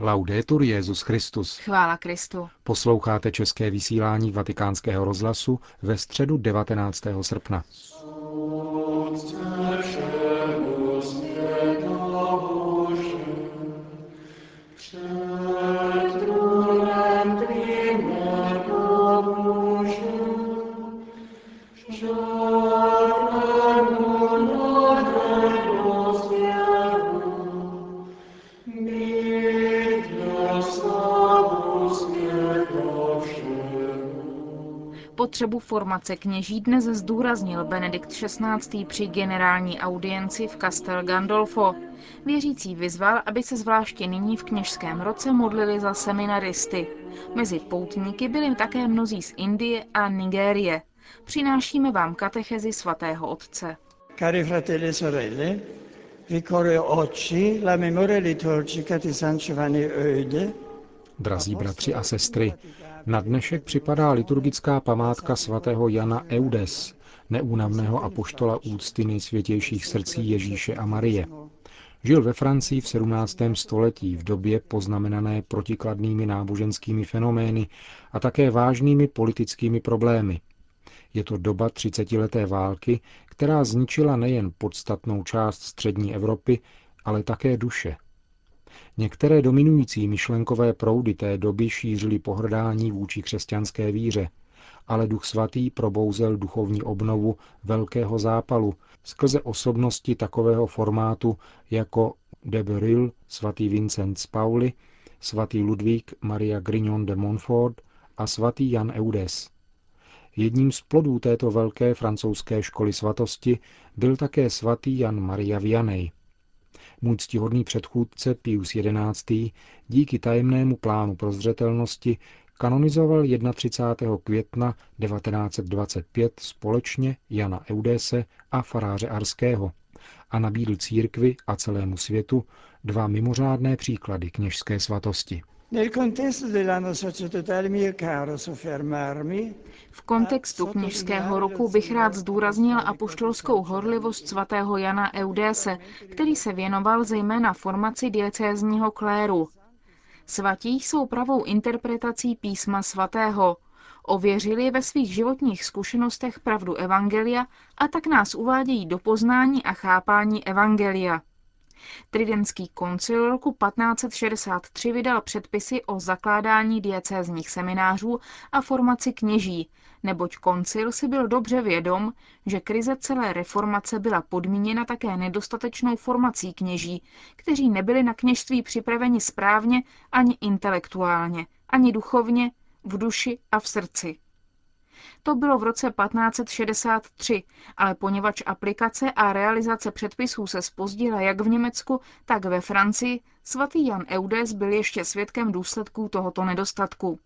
Laudetur Jezus Christus. Chvála Kristu. Posloucháte české vysílání Vatikánského rozhlasu ve středu 19. srpna. Potřebu formace kněží dnes zdůraznil Benedikt XVI. při generální audienci v Castel Gandolfo. Věřící vyzval, aby se zvláště nyní v kněžském roce modlili za seminaristy. Mezi poutníky byli také mnozí z Indie a Nigérie. Přinášíme vám katechezi svatého otce. Cari fratelli e sorelle, ricordo oggi la memoria liturgica di San Giovanni Eude, Drazí bratři a sestry, na dnešek připadá liturgická památka svatého Jana Eudes, neúnavného apoštola úcty nejsvětějších srdcí Ježíše a Marie. Žil ve Francii v 17. století v době poznamenané protikladnými náboženskými fenomény a také vážnými politickými problémy. Je to doba třicetileté války, která zničila nejen podstatnou část střední Evropy, ale také duše. Některé dominující myšlenkové proudy té doby šířily pohrdání vůči křesťanské víře, ale Duch Svatý probouzel duchovní obnovu velkého zápalu skrze osobnosti takového formátu jako de Beryl, svatý Vincent z Pauli, svatý Ludvík Maria Grignon de Montfort a svatý Jan Eudes. Jedním z plodů této velké francouzské školy svatosti byl také svatý Jan Maria Vianney. Můj ctihodný předchůdce Pius XI. díky tajemnému plánu prozřetelnosti kanonizoval 31. května 1925 společně Jana Eudese a faráře Arského a nabídl církvi a celému světu dva mimořádné příklady kněžské svatosti. V kontextu kněžského roku bych rád zdůraznil apoštolskou horlivost svatého Jana Eudése, který se věnoval zejména formaci diecézního kléru. Svatí jsou pravou interpretací písma svatého. Ověřili ve svých životních zkušenostech pravdu Evangelia a tak nás uvádějí do poznání a chápání Evangelia. Tridentský koncil roku 1563 vydal předpisy o zakládání diecézních seminářů a formaci kněží, neboť koncil si byl dobře vědom, že krize celé reformace byla podmíněna také nedostatečnou formací kněží, kteří nebyli na kněžství připraveni správně ani intelektuálně, ani duchovně, v duši a v srdci. To bylo v roce 1563, ale poněvadž aplikace a realizace předpisů se spozdila jak v Německu, tak ve Francii, svatý Jan Eudes byl ještě svědkem důsledků tohoto nedostatku.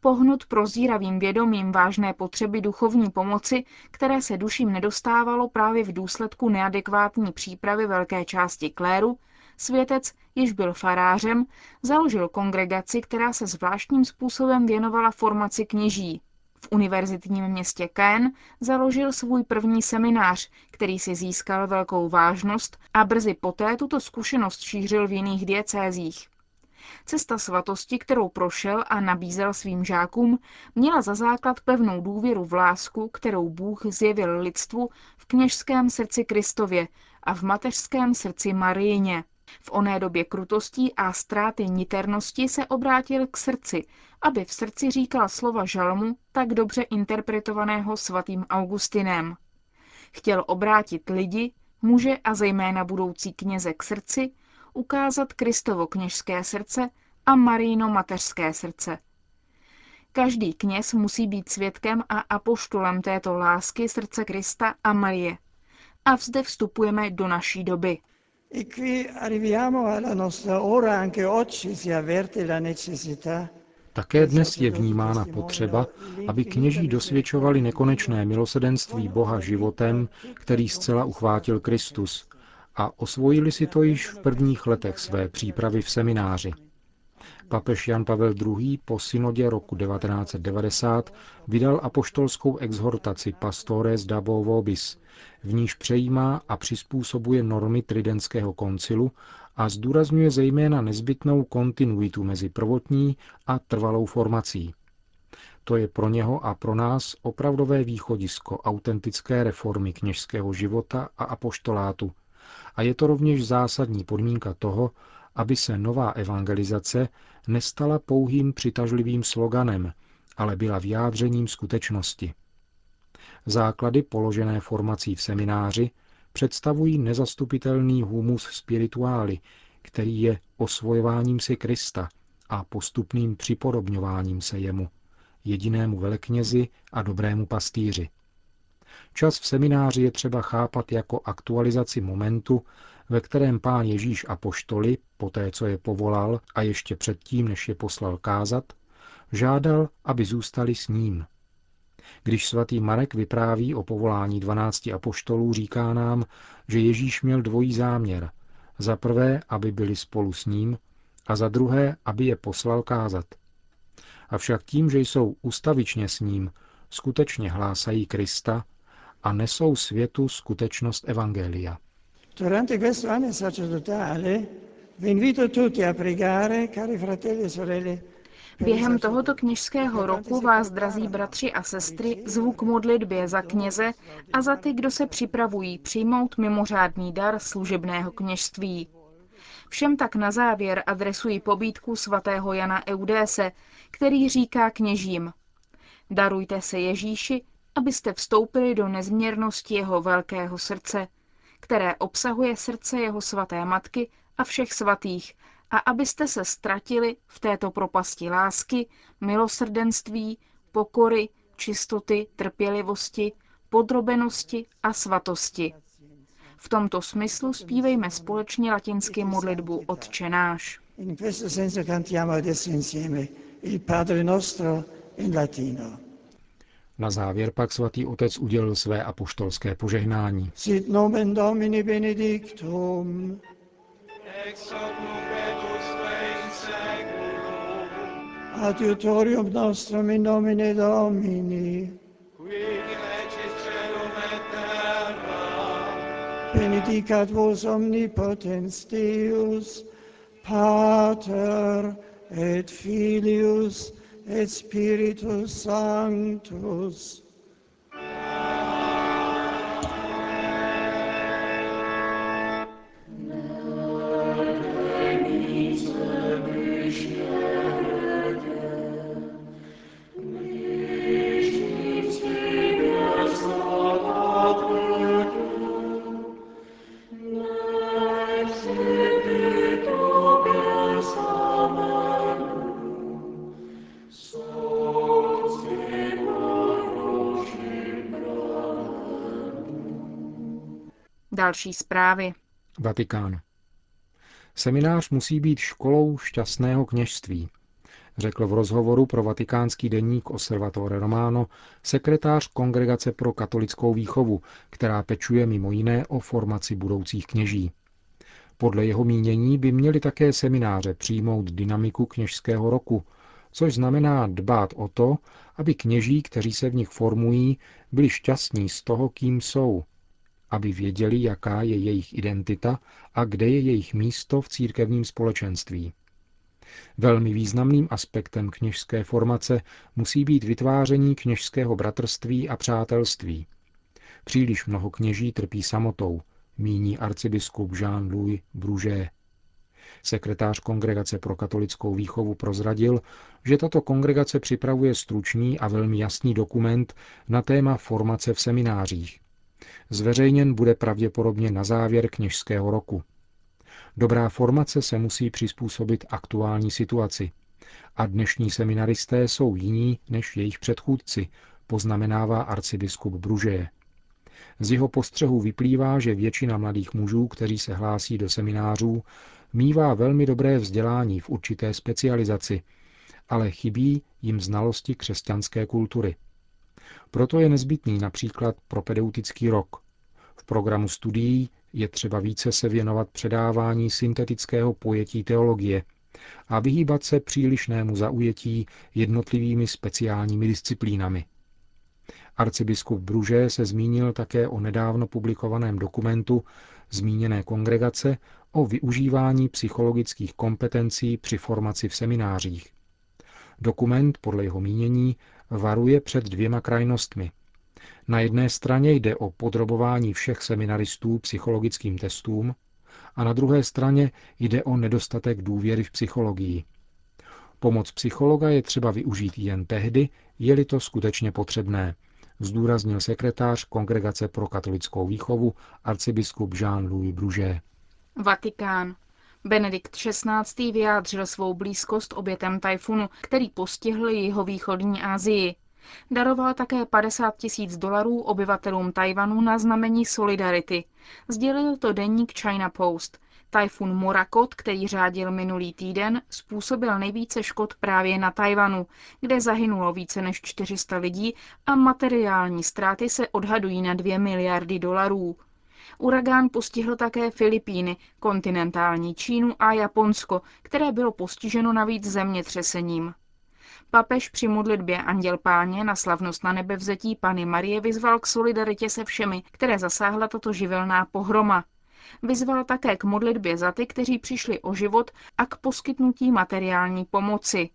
Pohnut prozíravým vědomím vážné potřeby duchovní pomoci, které se duším nedostávalo právě v důsledku neadekvátní přípravy velké části kléru, světec, jež byl farářem, založil kongregaci, která se zvláštním způsobem věnovala formaci kněží. V univerzitním městě Caen založil svůj první seminář, který si získal velkou vážnost a brzy poté tuto zkušenost šířil v jiných diecézích. Cesta svatosti, kterou prošel a nabízel svým žákům, měla za základ pevnou důvěru v lásku, kterou Bůh zjevil lidstvu v kněžském srdci Kristově a v mateřském srdci Marijině. V oné době krutostí a ztráty niternosti se obrátil k srdci, aby v srdci říkal slova žalmu, tak dobře interpretovaného svatým Augustinem. Chtěl obrátit lidi, muže a zejména budoucí kněze k srdci, ukázat Kristovo kněžské srdce a Maríno mateřské srdce. Každý kněz musí být svědkem a apoštolem této lásky srdce Krista a Marie. A zde vstupujeme do naší doby. E qui arriviamo alla nostra ora, anche oggi si avverte la necessità také dnes je vnímána potřeba, aby kněží dosvědčovali nekonečné milosedenství Boha životem, který zcela uchvátil Kristus, a osvojili si to již v prvních letech své přípravy v semináři. Papež Jan Pavel II. po synodě roku 1990 vydal apoštolskou exhortaci Pastores Dabo Vobis, v níž přejímá a přizpůsobuje normy Tridentského koncilu a zdůrazňuje zejména nezbytnou kontinuitu mezi prvotní a trvalou formací. To je pro něho a pro nás opravdové východisko autentické reformy kněžského života a apoštolátu. A je to rovněž zásadní podmínka toho, aby se nová evangelizace nestala pouhým přitažlivým sloganem, ale byla vyjádřením skutečnosti. Základy položené formací v semináři představují nezastupitelný humus spirituály, který je osvojováním si Krista a postupným připodobňováním se jemu, jedinému veleknězi a dobrému pastýři. Čas v semináři je třeba chápat jako aktualizaci momentu, ve kterém pán Ježíš a poštoli, poté co je povolal a ještě předtím, než je poslal kázat, žádal, aby zůstali s ním. Když svatý Marek vypráví o povolání dvanácti apoštolů, říká nám, že Ježíš měl dvojí záměr. Za prvé, aby byli spolu s ním, a za druhé, aby je poslal kázat. Avšak tím, že jsou ustavičně s ním, skutečně hlásají Krista a nesou světu skutečnost Evangelia. Durante questo anno sacerdotale vi invito tutti a pregare, cari fratelli e sorelle, Během tohoto kněžského roku vás, drazí bratři a sestry, zvu k modlitbě za kněze a za ty, kdo se připravují přijmout mimořádný dar služebného kněžství. Všem tak na závěr adresuji pobídku svatého Jana Eudése, který říká kněžím Darujte se Ježíši, abyste vstoupili do nezměrnosti jeho velkého srdce, které obsahuje srdce jeho svaté matky a všech svatých, a abyste se ztratili v této propasti lásky, milosrdenství, pokory, čistoty, trpělivosti, podrobenosti a svatosti. V tomto smyslu zpívejme společně latinsky modlitbu Otče náš. In questo senso cantiamo adesso insieme il Padre nostro in latino. Na závěr pak svatý otec udělil své apoštolské požehnání. Sit nomen Domini benedictum, ex hoc nunc et usque in seculum, adiutorium nostrum in nomine Domini, qui dilecit celum et terra, benedicat vos omnipotens Deus, Pater et Filius et Spiritus Sanctus. Další zprávy. Vatikán. Seminář musí být školou šťastného kněžství, řekl v rozhovoru pro vatikánský deník Osservatore Romano sekretář Kongregace pro katolickou výchovu, která pečuje mimo jiné o formaci budoucích kněží. Podle jeho mínění by měly také semináře přijmout dynamiku kněžského roku, což znamená dbát o to, aby kněží, kteří se v nich formují, byli šťastní z toho, kým jsou, aby věděli, jaká je jejich identita a kde je jejich místo v církevním společenství. Velmi významným aspektem kněžské formace musí být vytváření kněžského bratrství a přátelství. Příliš mnoho kněží trpí samotou, míní arcibiskup Jean-Louis Bruget. Sekretář Kongregace pro katolickou výchovu prozradil, že tato kongregace připravuje stručný a velmi jasný dokument na téma formace v seminářích. Zveřejněn bude pravděpodobně na závěr kněžského roku. Dobrá formace se musí přizpůsobit aktuální situaci. A dnešní seminaristé jsou jiní než jejich předchůdci, poznamenává arcibiskup Bružeje. Z jeho postřehu vyplývá, že většina mladých mužů, kteří se hlásí do seminářů, mívá velmi dobré vzdělání v určité specializaci, ale chybí jim znalosti křesťanské kultury. Proto je nezbytný například propedeutický rok. V programu studií je třeba více se věnovat předávání syntetického pojetí teologie, a vyhýbat se přílišnému zaujetí jednotlivými speciálními disciplínami. Arcibiskup Bruže se zmínil také o nedávno publikovaném dokumentu zmíněné kongregace o využívání psychologických kompetencí při formaci v seminářích. Dokument, podle jeho mínění, varuje před dvěma krajnostmi. Na jedné straně jde o podrobování všech seminaristů psychologickým testům a na druhé straně jde o nedostatek důvěry v psychologii. Pomoc psychologa je třeba využít jen tehdy, je-li to skutečně potřebné, zdůraznil sekretář Kongregace pro katolickou výchovu arcibiskup Jean-Louis Bruget. Vatikán. Benedikt XVI. vyjádřil svou blízkost obětem tajfunu, který postihl jeho východní Asii. Daroval také 50 tisíc dolarů obyvatelům Tajvanu na znamení solidarity. Sdělil to deník China Post. Tajfun Morakot, který řádil minulý týden, způsobil nejvíce škod právě na Tajvanu, kde zahynulo více než 400 lidí a materiální ztráty se odhadují na 2 miliardy dolarů. Uragán postihl také Filipíny, kontinentální Čínu a Japonsko, které bylo postiženo navíc zemětřesením. Papež při modlitbě Anděl Páně na slavnost na nebevzetí Pany Marie vyzval k solidaritě se všemi, které zasáhla tato živelná pohroma. Vyzval také k modlitbě za ty, kteří přišli o život a k poskytnutí materiální pomoci.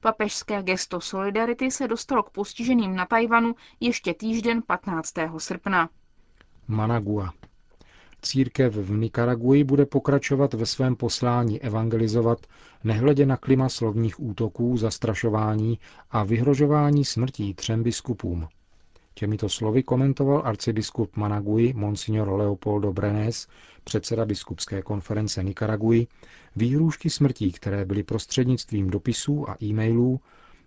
Papežské gesto solidarity se dostalo k postiženým na Tajvanu ještě týžden 15. srpna. Managua. Církev v Nikaraguji bude pokračovat ve svém poslání evangelizovat, nehledě na klima slovních útoků, zastrašování a vyhrožování smrtí třem biskupům. Těmito slovy komentoval arcibiskup Managui Monsignor Leopoldo Brenes, předseda biskupské konference Nikaraguji, výhrůžky smrtí, které byly prostřednictvím dopisů a e-mailů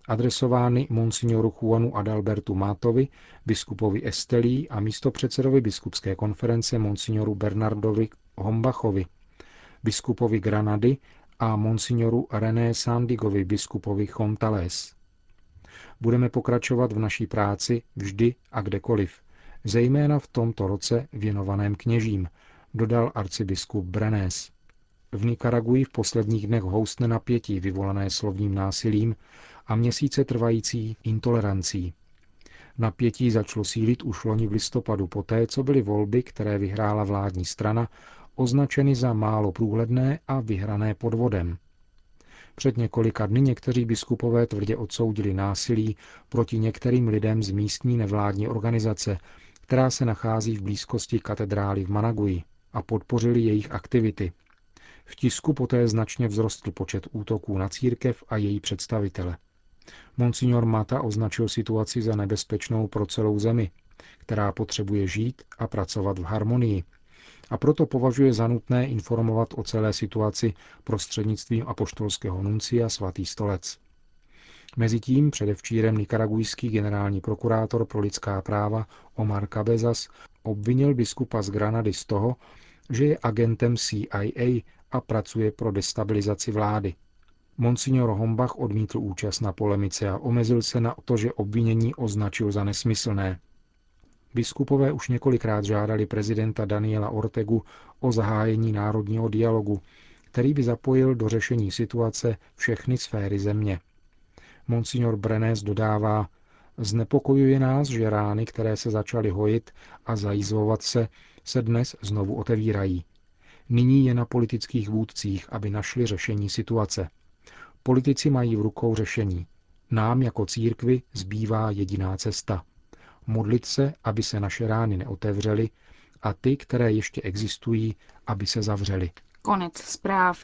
adresovány monsignoru Juanu Adalbertu Mátovi, biskupovi Estelí a místopředsedovi biskupské konference monsignoru Bernardovi Hombachovi, biskupovi Granady a monsignoru René Sandigovi, biskupovi Chontales. Budeme pokračovat v naší práci vždy a kdekoliv, zejména v tomto roce věnovaném kněžím, dodal arcibiskup Brenes. V Nikaraguji v posledních dnech houstne napětí vyvolané slovním násilím a měsíce trvající intolerancí. Napětí začalo sílit už loni v listopadu poté, co byly volby, které vyhrála vládní strana, označeny za málo průhledné a vyhrané podvodem. Před několika dny někteří biskupové tvrdě odsoudili násilí proti některým lidem z místní nevládní organizace, která se nachází v blízkosti katedrály v Managuji a podpořili jejich aktivity. V tisku poté značně vzrostl počet útoků na církev a její představitele. Monsignor Mata označil situaci za nebezpečnou pro celou zemi, která potřebuje žít a pracovat v harmonii. A proto považuje za nutné informovat o celé situaci prostřednictvím apoštolského nuncia svatý stolec. Mezitím předevčírem nikaragujský generální prokurátor pro lidská práva Omar Cabezas obvinil biskupa z Granady z toho, že je agentem CIA a pracuje pro destabilizaci vlády. Monsignor Hombach odmítl účast na polemice a omezil se na to, že obvinění označil za nesmyslné. Biskupové už několikrát žádali prezidenta Daniela Ortegu o zahájení národního dialogu, který by zapojil do řešení situace všechny sféry země. Monsignor Brenes dodává, znepokojuje nás, že rány, které se začaly hojit a zajízvovat se, se dnes znovu otevírají. Nyní je na politických vůdcích, aby našli řešení situace. Politici mají v rukou řešení. Nám jako církvi zbývá jediná cesta. Modlit se, aby se naše rány neotevřely a ty, které ještě existují, aby se zavřely. Konec zpráv.